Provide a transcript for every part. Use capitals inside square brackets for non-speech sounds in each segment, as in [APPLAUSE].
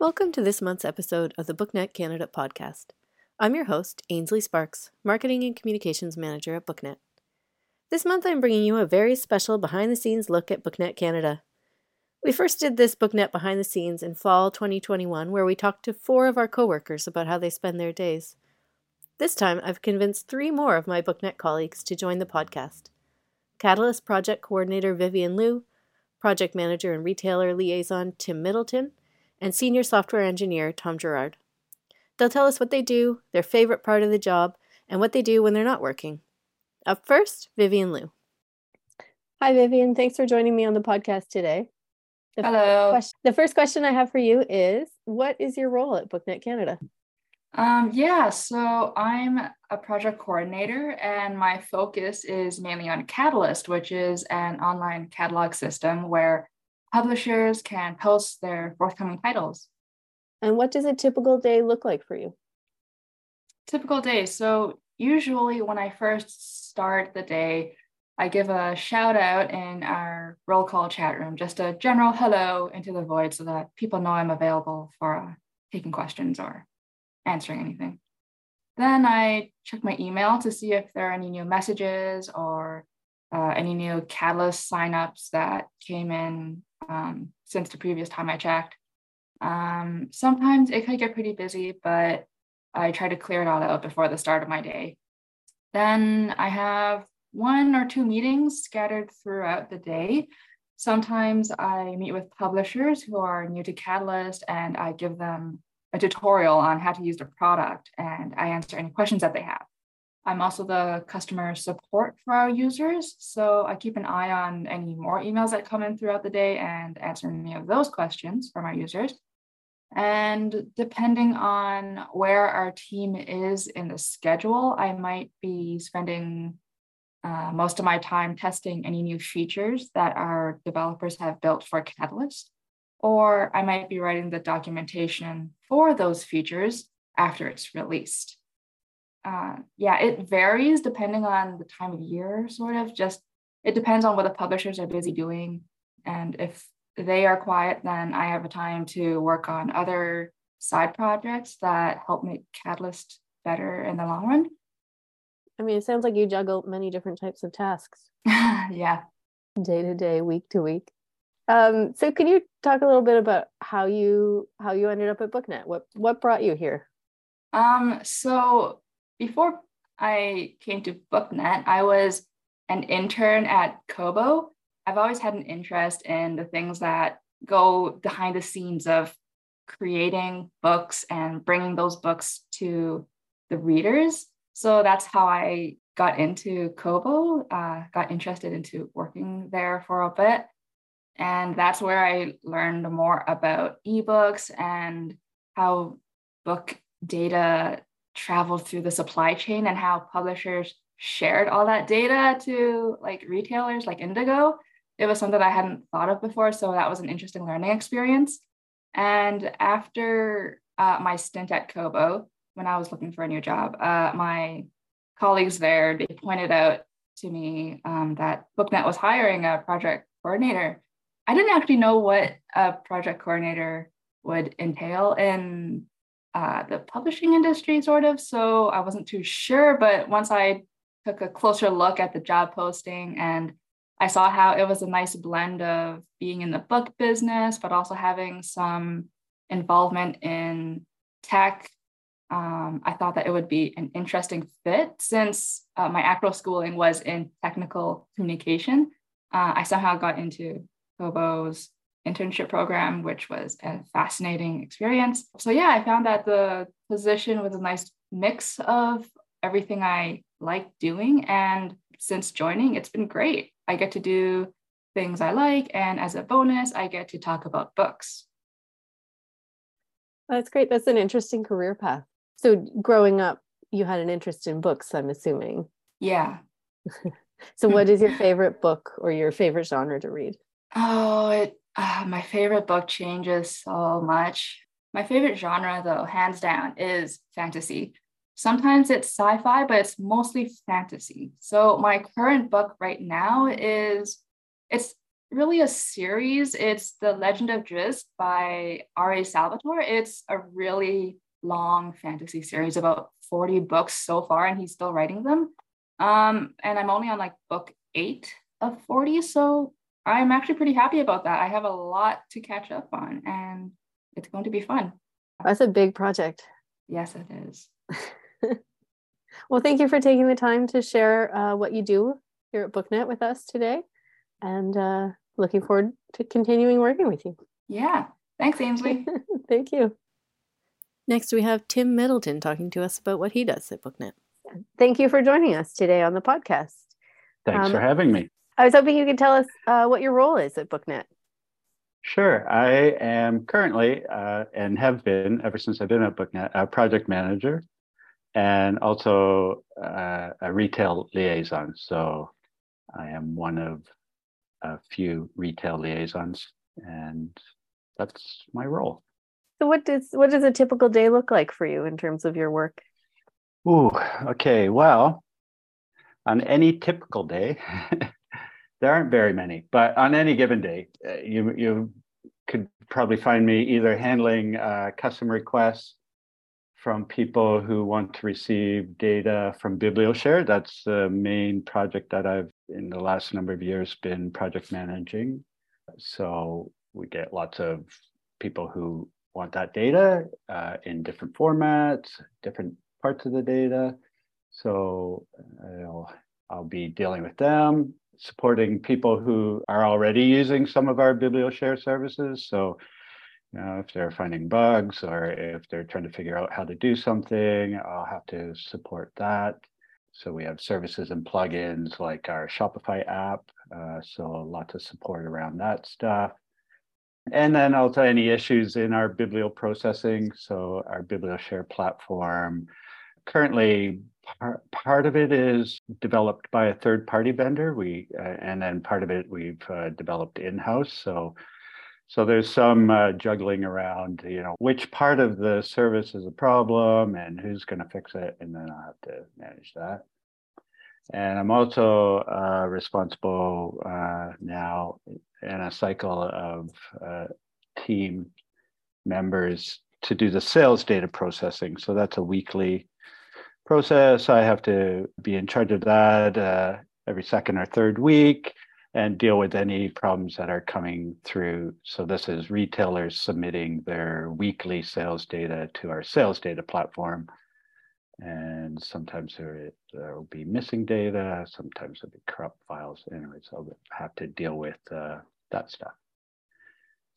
Welcome to this month's episode of the BookNet Canada podcast. I'm your host, Ainsley Sparks, Marketing and Communications Manager at BookNet. This month I'm bringing you a very special behind the scenes look at BookNet Canada. We first did this BookNet behind the scenes in fall 2021, where we talked to four of our coworkers about how they spend their days. This time I've convinced three more of my BookNet colleagues to join the podcast Catalyst Project Coordinator Vivian Liu, Project Manager and Retailer Liaison Tim Middleton, and Senior Software Engineer Tom Gerard. They'll tell us what they do, their favorite part of the job, and what they do when they're not working. Up first, Vivian Liu. Hi, Vivian. Thanks for joining me on the podcast today. The Hello. First question, the first question I have for you is What is your role at BookNet Canada? Um, yeah, so I'm a project coordinator, and my focus is mainly on Catalyst, which is an online catalog system where publishers can post their forthcoming titles. And what does a typical day look like for you? Typical day. So, usually when I first start the day, I give a shout out in our roll call chat room, just a general hello into the void so that people know I'm available for uh, taking questions or answering anything. Then I check my email to see if there are any new messages or uh, any new Catalyst signups that came in um, since the previous time I checked. Um, sometimes it could get pretty busy, but I try to clear it all out before the start of my day. Then I have one or two meetings scattered throughout the day. Sometimes I meet with publishers who are new to Catalyst and I give them a tutorial on how to use the product and I answer any questions that they have. I'm also the customer support for our users. So I keep an eye on any more emails that come in throughout the day and answer any of those questions from our users. And depending on where our team is in the schedule, I might be spending uh, most of my time testing any new features that our developers have built for Catalyst, or I might be writing the documentation for those features after it's released uh, yeah, it varies depending on the time of year, sort of. Just it depends on what the publishers are busy doing. And if they are quiet, then I have a time to work on other side projects that help make Catalyst better in the long run. I mean, it sounds like you juggle many different types of tasks. [LAUGHS] yeah. Day to day, week to week. Um, so can you talk a little bit about how you how you ended up at BookNet? What what brought you here? Um, so before I came to BookNet, I was an intern at Kobo. I've always had an interest in the things that go behind the scenes of creating books and bringing those books to the readers. So that's how I got into Kobo, uh, got interested into working there for a bit. And that's where I learned more about ebooks and how book data traveled through the supply chain and how publishers shared all that data to like retailers like Indigo. It was something I hadn't thought of before. So that was an interesting learning experience. And after uh, my stint at Kobo, when I was looking for a new job, uh, my colleagues there, they pointed out to me um, that BookNet was hiring a project coordinator. I didn't actually know what a project coordinator would entail in uh, the publishing industry, sort of. So I wasn't too sure. But once I took a closer look at the job posting and I saw how it was a nice blend of being in the book business, but also having some involvement in tech. Um, I thought that it would be an interesting fit since uh, my actual schooling was in technical communication. Uh, I somehow got into Kobo's internship program, which was a fascinating experience. So, yeah, I found that the position was a nice mix of everything I like doing. And since joining, it's been great. I get to do things I like. And as a bonus, I get to talk about books. That's great. That's an interesting career path. So, growing up, you had an interest in books, I'm assuming. Yeah. [LAUGHS] so, what is your [LAUGHS] favorite book or your favorite genre to read? Oh, it uh, my favorite book changes so much. My favorite genre, though, hands down, is fantasy. Sometimes it's sci fi, but it's mostly fantasy. So, my current book right now is it's really a series. It's The Legend of Drizzt by R.A. Salvatore. It's a really long fantasy series, about 40 books so far, and he's still writing them. Um, and I'm only on like book eight of 40. So I'm actually pretty happy about that. I have a lot to catch up on, and it's going to be fun. That's a big project. Yes, it is. [LAUGHS] well, thank you for taking the time to share uh, what you do here at BookNet with us today. And uh, looking forward to continuing working with you. Yeah. Thanks, Ainsley. [LAUGHS] thank you. Next, we have Tim Middleton talking to us about what he does at BookNet. Thank you for joining us today on the podcast. Thanks um, for having me. I was hoping you could tell us uh, what your role is at BookNet. Sure. I am currently uh, and have been ever since I've been at BookNet a project manager and also uh, a retail liaison. So I am one of a few retail liaisons, and that's my role. So, what does what does a typical day look like for you in terms of your work? Ooh, okay. Well, on any typical day, [LAUGHS] there aren't very many, but on any given day, uh, you you could probably find me either handling uh, custom requests from people who want to receive data from BiblioShare. That's the main project that I've in the last number of years been project managing. So we get lots of people who want that data uh, in different formats, different parts of the data. So I'll, I'll be dealing with them, supporting people who are already using some of our BiblioShare services. So you know, if they're finding bugs or if they're trying to figure out how to do something, I'll have to support that. So we have services and plugins like our Shopify app. Uh, so lots of support around that stuff. And then also any issues in our biblio processing. So our BiblioShare platform, currently par- part of it is developed by a third party vendor. We uh, and then part of it we've uh, developed in house. So so there's some uh, juggling around, you know, which part of the service is a problem and who's going to fix it, and then I have to manage that. And I'm also uh, responsible uh, now in a cycle of uh, team members to do the sales data processing. So that's a weekly process. I have to be in charge of that uh, every second or third week and deal with any problems that are coming through. So this is retailers submitting their weekly sales data to our sales data platform. And sometimes there, will be missing data, sometimes there'll be corrupt files. Anyways, I'll have to deal with uh, that stuff.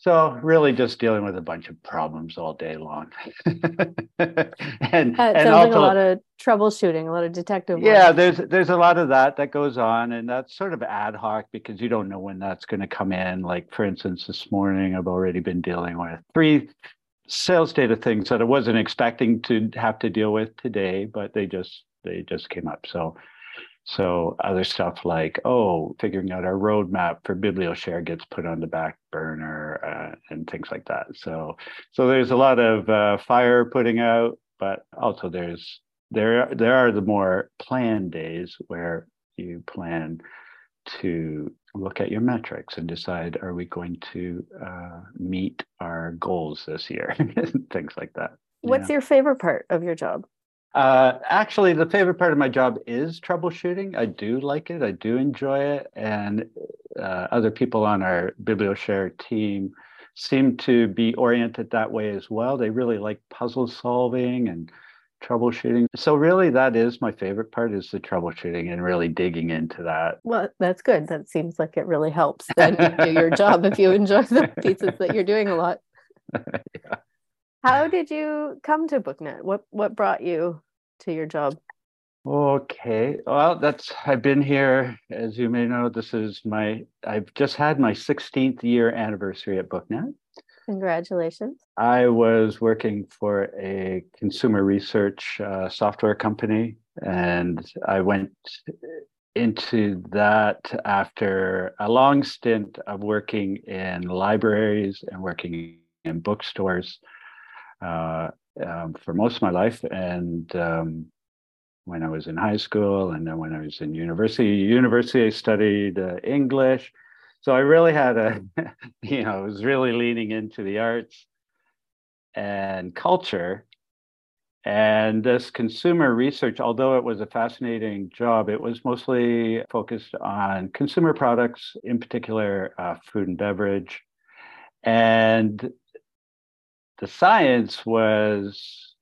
So really just dealing with a bunch of problems all day long. [LAUGHS] and, that and also, like a lot of troubleshooting, a lot of detective Yeah, work. there's there's a lot of that that goes on and that's sort of ad hoc because you don't know when that's going to come in. Like for instance, this morning I've already been dealing with three sales data things that I wasn't expecting to have to deal with today, but they just they just came up. So so other stuff like, oh, figuring out our roadmap for BiblioShare gets put on the back burner uh, and things like that. So so there's a lot of uh, fire putting out, but also there's there there are the more planned days where you plan to look at your metrics and decide are we going to uh, meet our goals this year [LAUGHS] things like that what's yeah. your favorite part of your job uh, actually, the favorite part of my job is troubleshooting. I do like it. I do enjoy it, and uh, other people on our BiblioShare team seem to be oriented that way as well. They really like puzzle solving and troubleshooting. So really, that is my favorite part: is the troubleshooting and really digging into that. Well, that's good. That seems like it really helps then do your job if you enjoy the [LAUGHS] pieces that you're doing a lot. [LAUGHS] yeah. How did you come to BookNet? What what brought you to your job? Okay. Well, that's I've been here, as you may know, this is my I've just had my 16th year anniversary at BookNet. Congratulations. I was working for a consumer research uh, software company, and I went into that after a long stint of working in libraries and working in bookstores uh, um, for most of my life. And um, when I was in high school, and then when I was in university, university I studied uh, English, So I really had a, [LAUGHS] you know, I was really leaning into the arts and culture. And this consumer research, although it was a fascinating job, it was mostly focused on consumer products, in particular, uh, food and beverage. And the science was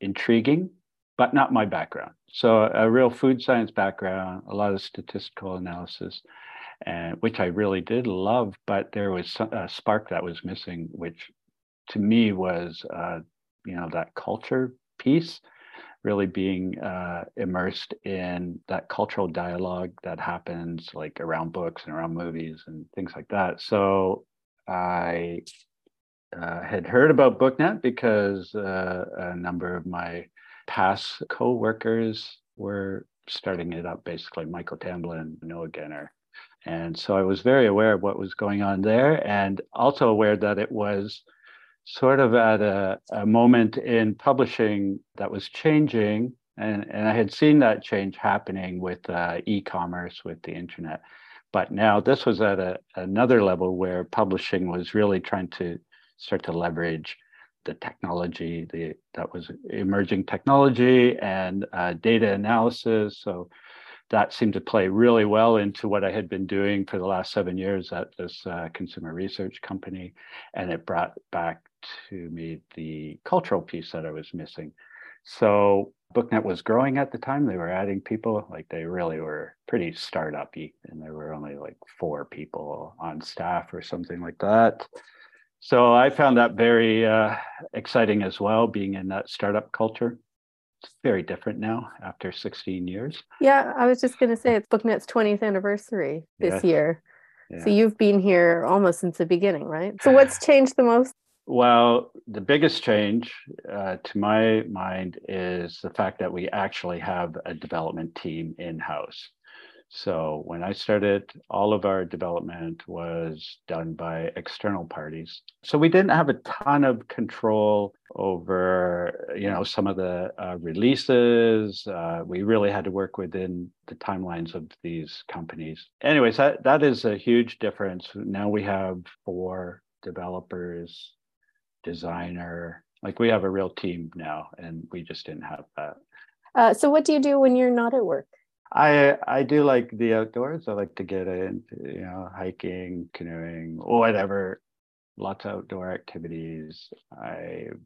intriguing, but not my background. So, a real food science background, a lot of statistical analysis, and which I really did love, but there was a spark that was missing, which to me was, uh, you know, that culture piece, really being uh, immersed in that cultural dialogue that happens like around books and around movies and things like that. So I uh, had heard about BookNet because uh, a number of my past co-workers were starting it up, basically Michael Tamblyn, Noah Genner. And so I was very aware of what was going on there and also aware that it was sort of at a, a moment in publishing that was changing. And, and I had seen that change happening with uh, e-commerce, with the internet. But now this was at a, another level where publishing was really trying to start to leverage the technology, the that was emerging technology and uh, data analysis. So that seemed to play really well into what I had been doing for the last seven years at this uh, consumer research company, and it brought back to me the cultural piece that I was missing. So BookNet was growing at the time. They were adding people, like they really were pretty startup-y, and there were only like four people on staff or something like that. So I found that very uh, exciting as well, being in that startup culture. It's very different now after 16 years. Yeah, I was just going to say it's BookNet's 20th anniversary this yes. year. Yeah. So you've been here almost since the beginning, right? So what's [SIGHS] changed the most? Well, the biggest change uh, to my mind is the fact that we actually have a development team in house. So when I started, all of our development was done by external parties. So we didn't have a ton of control over, you know, some of the uh, releases. Uh, we really had to work within the timelines of these companies. Anyways, that, that is a huge difference. Now we have four developers designer. Like we have a real team now, and we just didn't have that. Uh, so, what do you do when you're not at work? I I do like the outdoors. I like to get into you know hiking, canoeing, whatever. Lots of outdoor activities. I've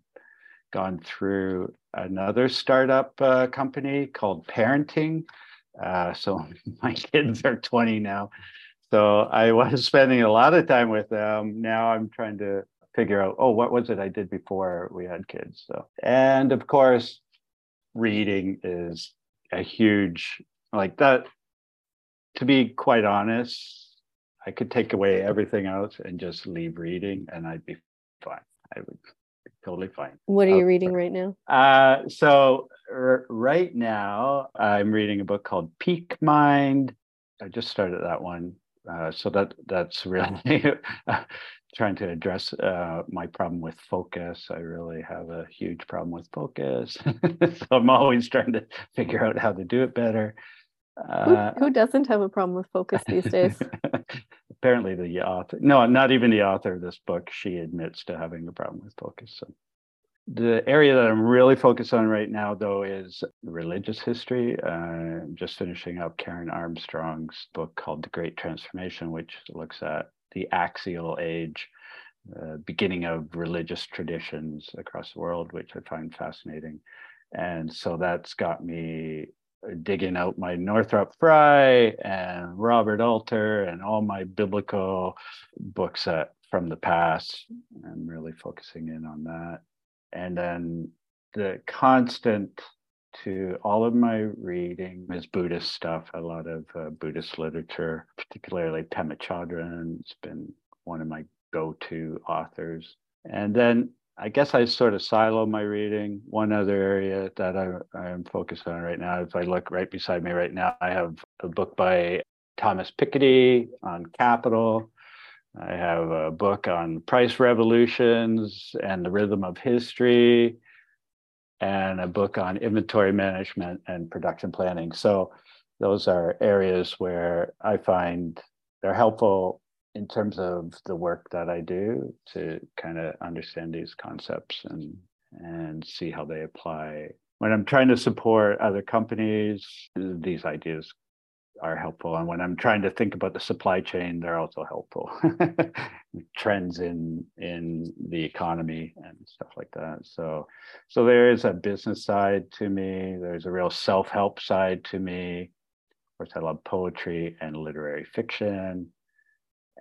gone through another startup uh, company called Parenting. Uh, so [LAUGHS] my kids are 20 now. So I was [LAUGHS] spending a lot of time with them. Now I'm trying to figure out, oh, what was it I did before we had kids? So, and of course, reading is a huge, like that. To be quite honest, I could take away everything else and just leave reading, and I'd be fine. I would be totally fine. What are you reading right now? Uh, so r- right now, I'm reading a book called Peak Mind. I just started that one. Uh, so that that's really [LAUGHS] trying to address uh, my problem with focus. I really have a huge problem with focus. [LAUGHS] so I'm always trying to figure out how to do it better. Uh, who, who, doesn't have a problem with focus these days? [LAUGHS] Apparently, the author, no, not even the author of this book, she admits to having a problem with focus. So. The area that I'm really focused on right now, though, is religious history. Uh, I'm just finishing up Karen Armstrong's book called The Great Transformation, which looks at the axial age, uh, beginning of religious traditions across the world, which I find fascinating. And so that's got me digging out my Northrop Frye and Robert Alter and all my biblical books that, from the past. I'm really focusing in on that. And then the constant to all of my reading is Buddhist stuff, a lot of uh, Buddhist literature, particularly Pema Chodron. It's been one of my go to authors. And then I guess I sort of silo my reading. One other area that I, I am focused on right now, if I look right beside me right now, I have a book by Thomas Piketty on capital. I have a book on price revolutions and the rhythm of history and a book on inventory management and production planning. So those are areas where I find they're helpful in terms of the work that I do to kind of understand these concepts and and see how they apply. When I'm trying to support other companies, these ideas are helpful. And when I'm trying to think about the supply chain, they're also helpful. [LAUGHS] Trends in in the economy and stuff like that. So so there is a business side to me. There's a real self-help side to me. Of course, I love poetry and literary fiction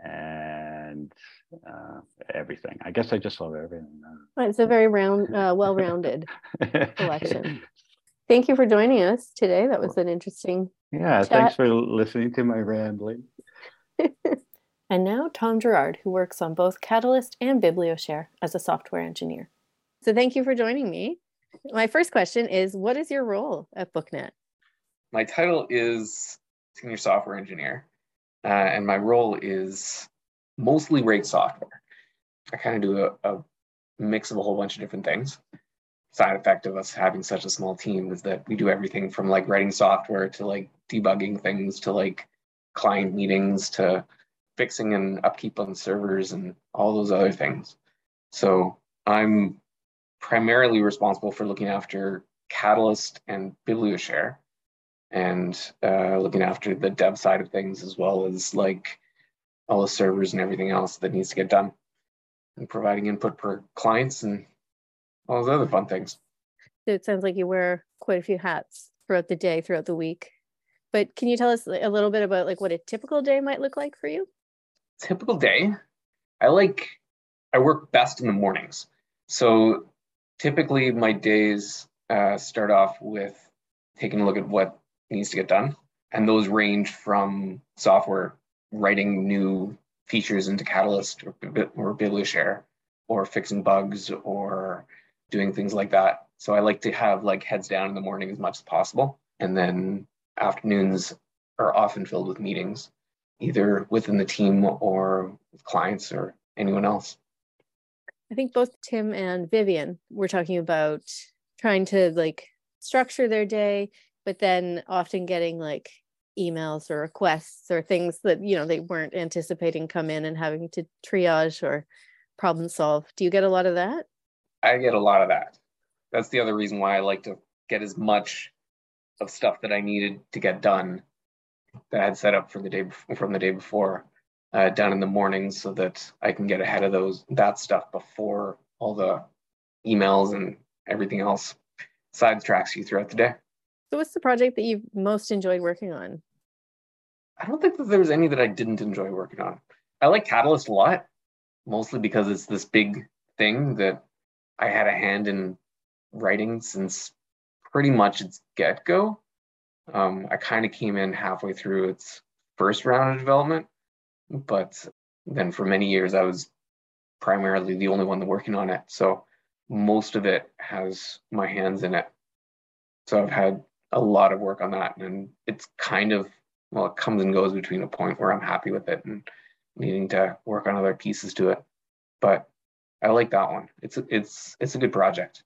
and uh, everything. I guess I just love everything. It's a very round, uh, well-rounded [LAUGHS] collection. Thank you for joining us today. That was an interesting. Yeah, chat. thanks for listening to my rambling. [LAUGHS] and now Tom Gerard, who works on both Catalyst and BiblioShare as a software engineer. So thank you for joining me. My first question is, what is your role at BookNet? My title is senior software engineer, uh, and my role is mostly rate software. I kind of do a, a mix of a whole bunch of different things side effect of us having such a small team is that we do everything from like writing software to like debugging things to like client meetings to fixing and upkeep on servers and all those other things. So I'm primarily responsible for looking after Catalyst and BiblioShare and uh, looking after the dev side of things as well as like all the servers and everything else that needs to get done and providing input for clients and all those other fun things. So It sounds like you wear quite a few hats throughout the day, throughout the week. But can you tell us a little bit about like what a typical day might look like for you? Typical day, I like I work best in the mornings. So typically my days uh, start off with taking a look at what needs to get done, and those range from software writing new features into Catalyst or, or BiblioShare, or fixing bugs, or doing things like that. So I like to have like heads down in the morning as much as possible. And then afternoons are often filled with meetings, either within the team or with clients or anyone else. I think both Tim and Vivian were talking about trying to like structure their day, but then often getting like emails or requests or things that you know they weren't anticipating come in and having to triage or problem solve. Do you get a lot of that? I get a lot of that. That's the other reason why I like to get as much of stuff that I needed to get done that I had set up for the day from the day before uh, done in the morning so that I can get ahead of those that stuff before all the emails and everything else sidetracks you throughout the day. So, what's the project that you've most enjoyed working on? I don't think that there was any that I didn't enjoy working on. I like Catalyst a lot, mostly because it's this big thing that I had a hand in writing since pretty much its get go. Um, I kind of came in halfway through its first round of development, but then for many years I was primarily the only one working on it. So most of it has my hands in it. So I've had a lot of work on that, and it's kind of well, it comes and goes between a point where I'm happy with it and needing to work on other pieces to it. But I like that one. It's a, it's it's a good project.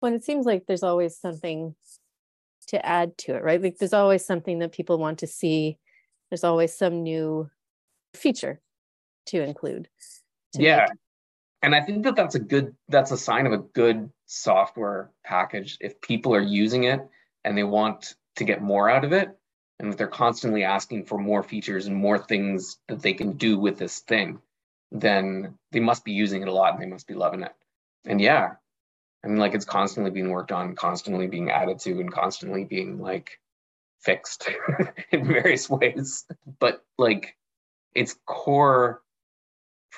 Well, it seems like there's always something to add to it, right? Like there's always something that people want to see. There's always some new feature to include. To yeah. Make. And I think that that's a good that's a sign of a good software package if people are using it and they want to get more out of it and they're constantly asking for more features and more things that they can do with this thing then they must be using it a lot and they must be loving it. And yeah, I mean, like it's constantly being worked on, constantly being added to, and constantly being like fixed [LAUGHS] in various ways. But like its core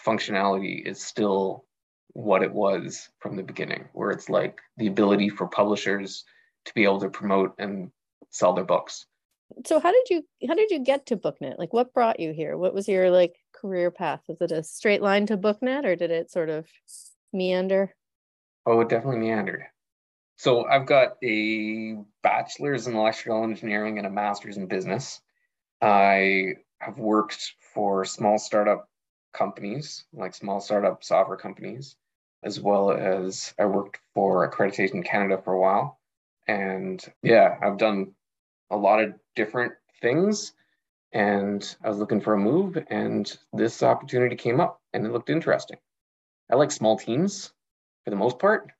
functionality is still what it was from the beginning, where it's like the ability for publishers to be able to promote and sell their books. So how did you how did you get to booknet? Like what brought you here? What was your like career path? Was it a straight line to booknet or did it sort of meander? Oh it definitely meandered. So i've got a bachelor's in electrical engineering and a master's in business. I have worked for small startup companies like small startup software companies as well as i worked for accreditation canada for a while and yeah i've done a lot of different things. and I was looking for a move, and this opportunity came up, and it looked interesting. I like small teams for the most part.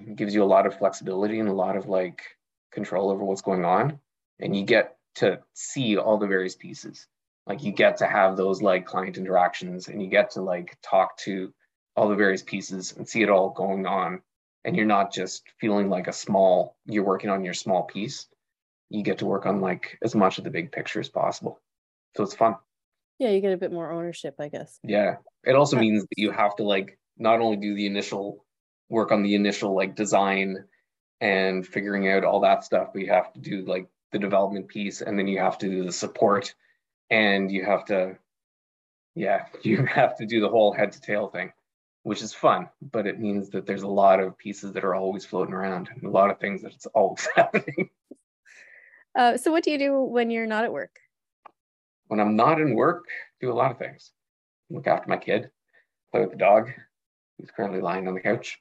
It gives you a lot of flexibility and a lot of like control over what's going on, and you get to see all the various pieces. Like you get to have those like client interactions, and you get to like talk to all the various pieces and see it all going on. And you're not just feeling like a small, you're working on your small piece you get to work on like as much of the big picture as possible. So it's fun. Yeah, you get a bit more ownership, I guess. Yeah. It also means that you have to like not only do the initial work on the initial like design and figuring out all that stuff, but you have to do like the development piece and then you have to do the support and you have to yeah, [LAUGHS] you have to do the whole head to tail thing, which is fun, but it means that there's a lot of pieces that are always floating around and a lot of things that's always [LAUGHS] happening. Uh, so, what do you do when you're not at work? When I'm not in work, do a lot of things. Look after my kid, play with the dog, who's currently lying on the couch.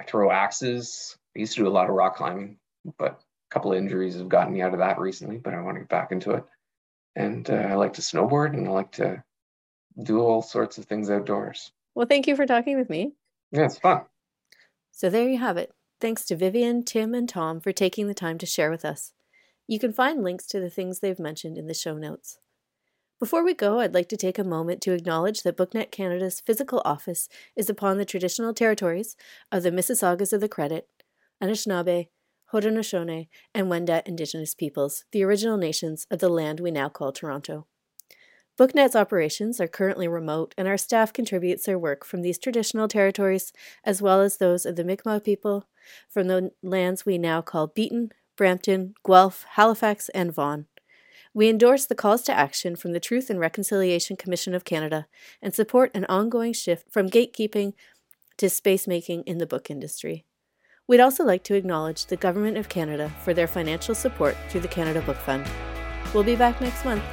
I throw axes. I used to do a lot of rock climbing, but a couple of injuries have gotten me out of that recently. But I want to get back into it. And uh, I like to snowboard, and I like to do all sorts of things outdoors. Well, thank you for talking with me. Yeah, it's fun. So there you have it. Thanks to Vivian, Tim, and Tom for taking the time to share with us. You can find links to the things they've mentioned in the show notes. Before we go, I'd like to take a moment to acknowledge that BookNet Canada's physical office is upon the traditional territories of the Mississaugas of the Credit, Anishinaabe, Haudenosaunee, and Wendat Indigenous peoples, the original nations of the land we now call Toronto. BookNet's operations are currently remote, and our staff contributes their work from these traditional territories as well as those of the Mi'kmaq people from the lands we now call Beaton, Brampton, Guelph, Halifax, and Vaughan. We endorse the calls to action from the Truth and Reconciliation Commission of Canada and support an ongoing shift from gatekeeping to space making in the book industry. We'd also like to acknowledge the Government of Canada for their financial support through the Canada Book Fund. We'll be back next month.